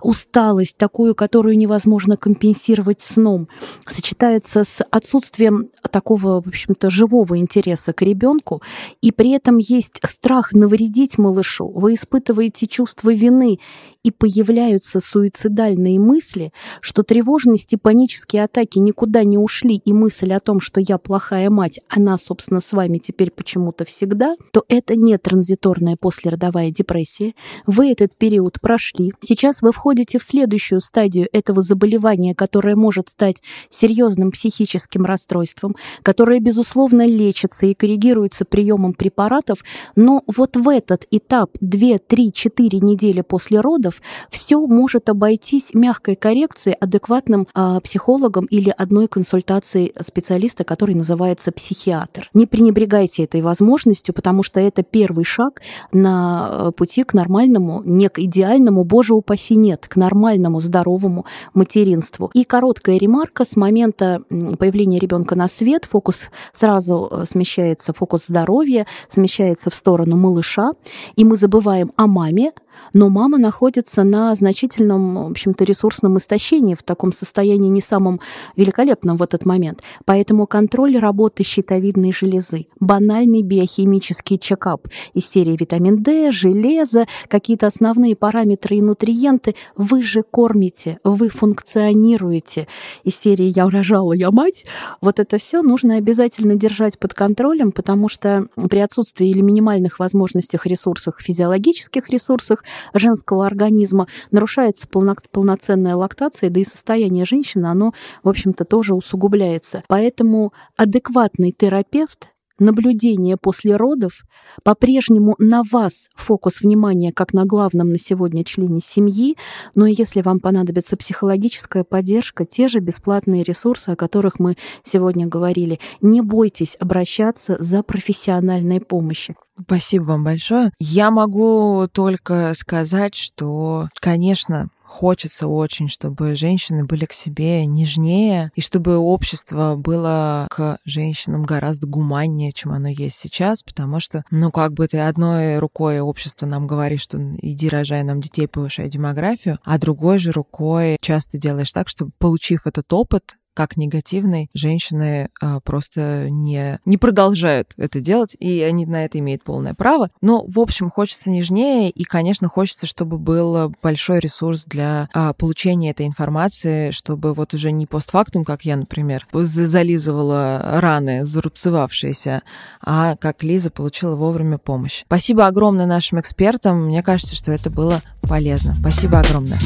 усталость, такую, которую невозможно компенсировать сном, сочетается с отсутствием такого, в общем-то, живого интереса к ребенку, и при этом есть страх навредить малышу, вы испытываете чувство вины и появляются суицидальные мысли, что тревожность панические атаки никуда не ушли, и мысль о том, что я плохая мать, она, собственно, с вами теперь почему-то всегда, то это не транзиторная послеродовая депрессия. Вы этот период прошли. Сейчас вы входите в следующую стадию этого заболевания, которое может стать серьезным психическим расстройством, которое, безусловно, лечится и коррегируется приемом препаратов, но вот в этот этап 2, 3, 4 недели после родов все может обойтись мягкой коррекцией, адекватным э, психологом или одной консультацией специалиста, который называется психиатр. Не пренебрегайте этой возможностью, потому что это первый шаг на э, пути к нормальному, не к идеальному, боже упаси нет, к нормальному, здоровому материнству. И короткая ремарка с момента появления ребенка на свет фокус сразу э, смещается, фокус здоровья смещается в сторону малыша, и мы забываем о маме, но мама находится на значительном, в общем-то, ресурсном истощении, в таком состоянии не самом великолепном в этот момент. Поэтому контроль работы щитовидной железы, банальный биохимический чекап из серии витамин D, железо, какие-то основные параметры и нутриенты, вы же кормите, вы функционируете. Из серии «Я рожала, я мать», вот это все нужно обязательно держать под контролем, потому что при отсутствии или минимальных возможностях ресурсах, физиологических ресурсах, женского организма, нарушается полно, полноценная лактация, да и состояние женщины, оно, в общем-то, тоже усугубляется. Поэтому адекватный терапевт наблюдение после родов, по-прежнему на вас фокус внимания, как на главном на сегодня члене семьи, но если вам понадобится психологическая поддержка, те же бесплатные ресурсы, о которых мы сегодня говорили, не бойтесь обращаться за профессиональной помощью. Спасибо вам большое. Я могу только сказать, что, конечно, хочется очень, чтобы женщины были к себе нежнее, и чтобы общество было к женщинам гораздо гуманнее, чем оно есть сейчас, потому что, ну, как бы ты одной рукой общество нам говорит, что иди рожай нам детей, повышай демографию, а другой же рукой часто делаешь так, чтобы, получив этот опыт, как негативный, женщины а, просто не, не продолжают это делать, и они на это имеют полное право. Но, в общем, хочется нежнее, и, конечно, хочется, чтобы был большой ресурс для а, получения этой информации, чтобы вот уже не постфактум, как я, например, зализывала раны, зарубцевавшиеся, а как Лиза получила вовремя помощь. Спасибо огромное нашим экспертам. Мне кажется, что это было полезно. Спасибо огромное.